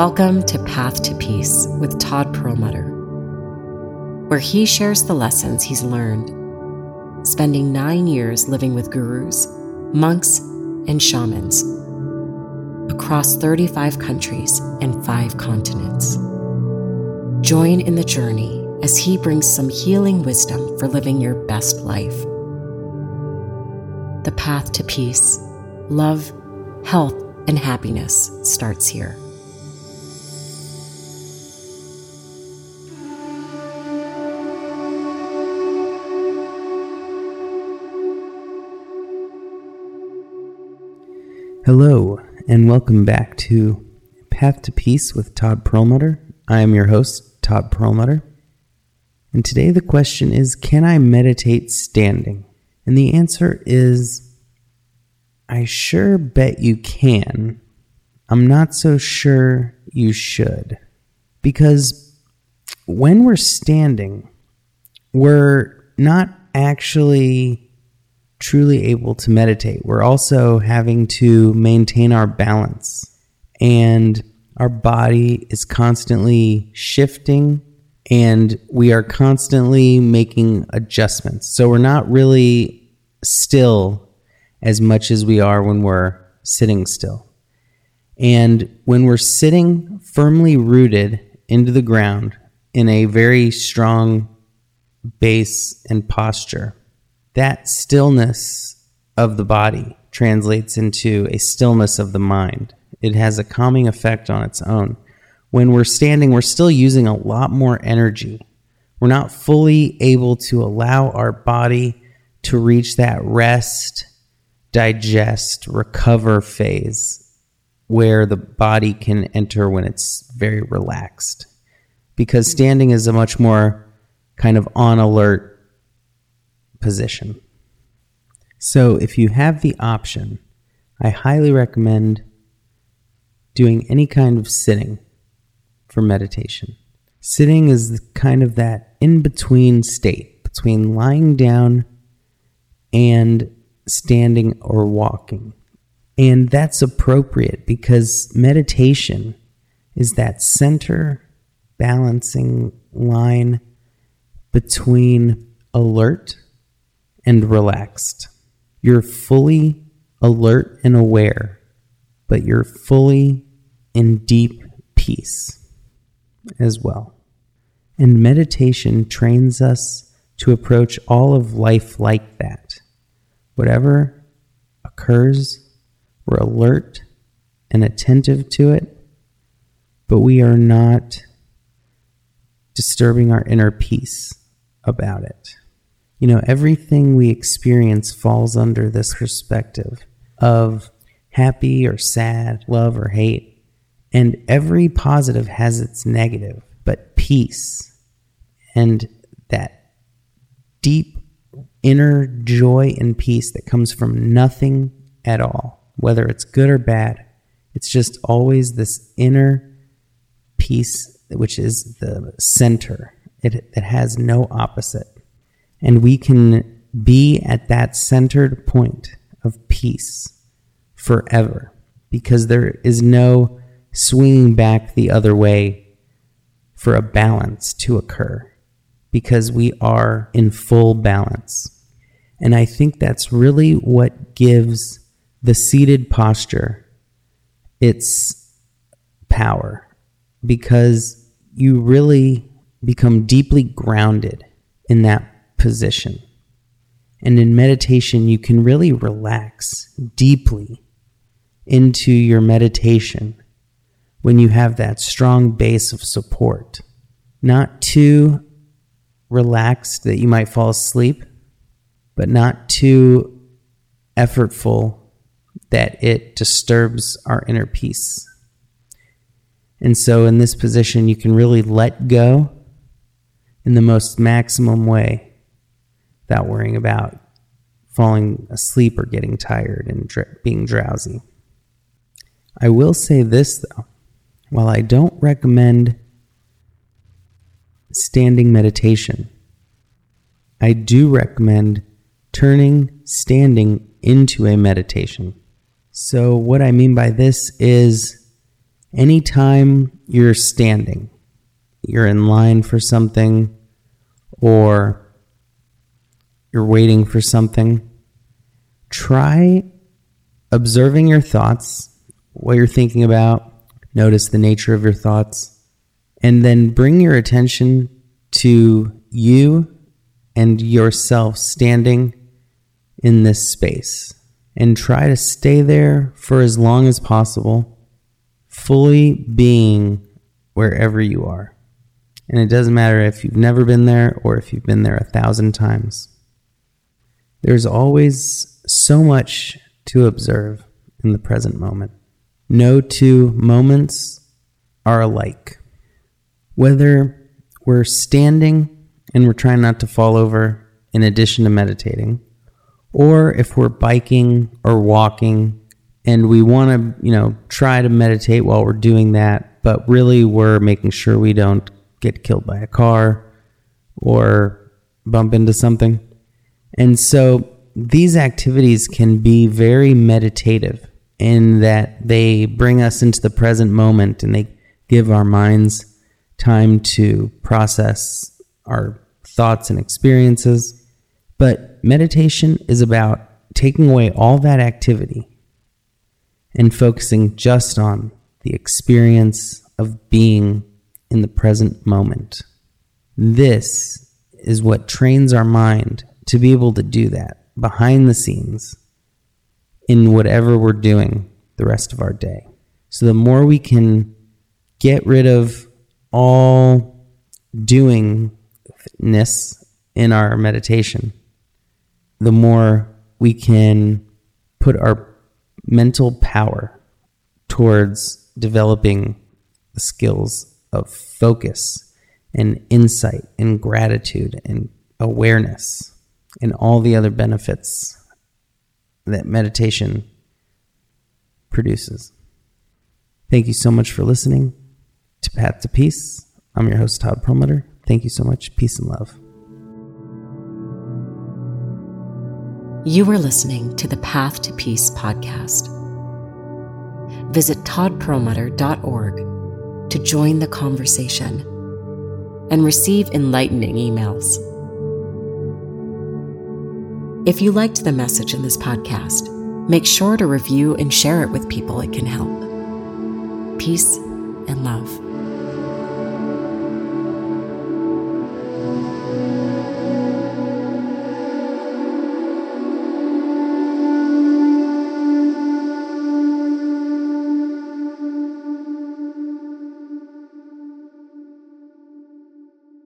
Welcome to Path to Peace with Todd Perlmutter, where he shares the lessons he's learned, spending nine years living with gurus, monks, and shamans across 35 countries and five continents. Join in the journey as he brings some healing wisdom for living your best life. The path to peace, love, health, and happiness starts here. Hello, and welcome back to Path to Peace with Todd Perlmutter. I am your host, Todd Perlmutter. And today the question is Can I meditate standing? And the answer is I sure bet you can. I'm not so sure you should. Because when we're standing, we're not actually truly able to meditate. We're also having to maintain our balance, and our body is constantly shifting, and we are constantly making adjustments. So we're not really still as much as we are when we're sitting still. And when we're sitting firmly rooted into the ground in a very strong base and posture, that stillness of the body translates into a stillness of the mind. It has a calming effect on its own. When we're standing, we're still using a lot more energy. We're not fully able to allow our body to reach that rest, digest, recover phase where the body can enter when it's very relaxed. Because mm-hmm. standing is a much more kind of on alert position. So, if you have the option, I highly recommend doing any kind of sitting for meditation. Sitting is kind of that in between state between lying down and standing or walking. And that's appropriate because meditation is that center balancing line between alert and relaxed. You're fully alert and aware, but you're fully in deep peace as well. And meditation trains us to approach all of life like that. Whatever occurs, we're alert and attentive to it, but we are not disturbing our inner peace about it. You know, everything we experience falls under this perspective of happy or sad, love or hate. And every positive has its negative, but peace and that deep inner joy and peace that comes from nothing at all, whether it's good or bad, it's just always this inner peace, which is the center. It, it has no opposite. And we can be at that centered point of peace forever because there is no swinging back the other way for a balance to occur because we are in full balance. And I think that's really what gives the seated posture its power because you really become deeply grounded in that position. And in meditation, you can really relax deeply into your meditation when you have that strong base of support. Not too relaxed that you might fall asleep, but not too effortful that it disturbs our inner peace. And so, in this position, you can really let go in the most maximum way without worrying about falling asleep or getting tired and dr- being drowsy. I will say this though, while I don't recommend standing meditation, I do recommend turning standing into a meditation. So, what I mean by this is anytime you're standing, you're in line for something, or you're waiting for something, try observing your thoughts, what you're thinking about, notice the nature of your thoughts, and then bring your attention to you and yourself standing in this space and try to stay there for as long as possible, fully being wherever you are. And it doesn't matter if you've never been there or if you've been there a thousand times. There's always so much to observe in the present moment. No two moments are alike. Whether we're standing and we're trying not to fall over in addition to meditating, or if we're biking or walking and we want to, you know, try to meditate while we're doing that, but really we're making sure we don't get killed by a car or bump into something. And so these activities can be very meditative in that they bring us into the present moment and they give our minds time to process our thoughts and experiences. But meditation is about taking away all that activity and focusing just on the experience of being in the present moment. This is what trains our mind to be able to do that behind the scenes in whatever we're doing the rest of our day. So the more we can get rid of all doingness in our meditation, the more we can put our mental power towards developing the skills of focus and insight and gratitude and awareness and all the other benefits that meditation produces. Thank you so much for listening to Path to Peace. I'm your host, Todd Perlmutter. Thank you so much. Peace and love. You are listening to the Path to Peace podcast. Visit toddperlmutter.org to join the conversation and receive enlightening emails. If you liked the message in this podcast, make sure to review and share it with people it can help. Peace and love.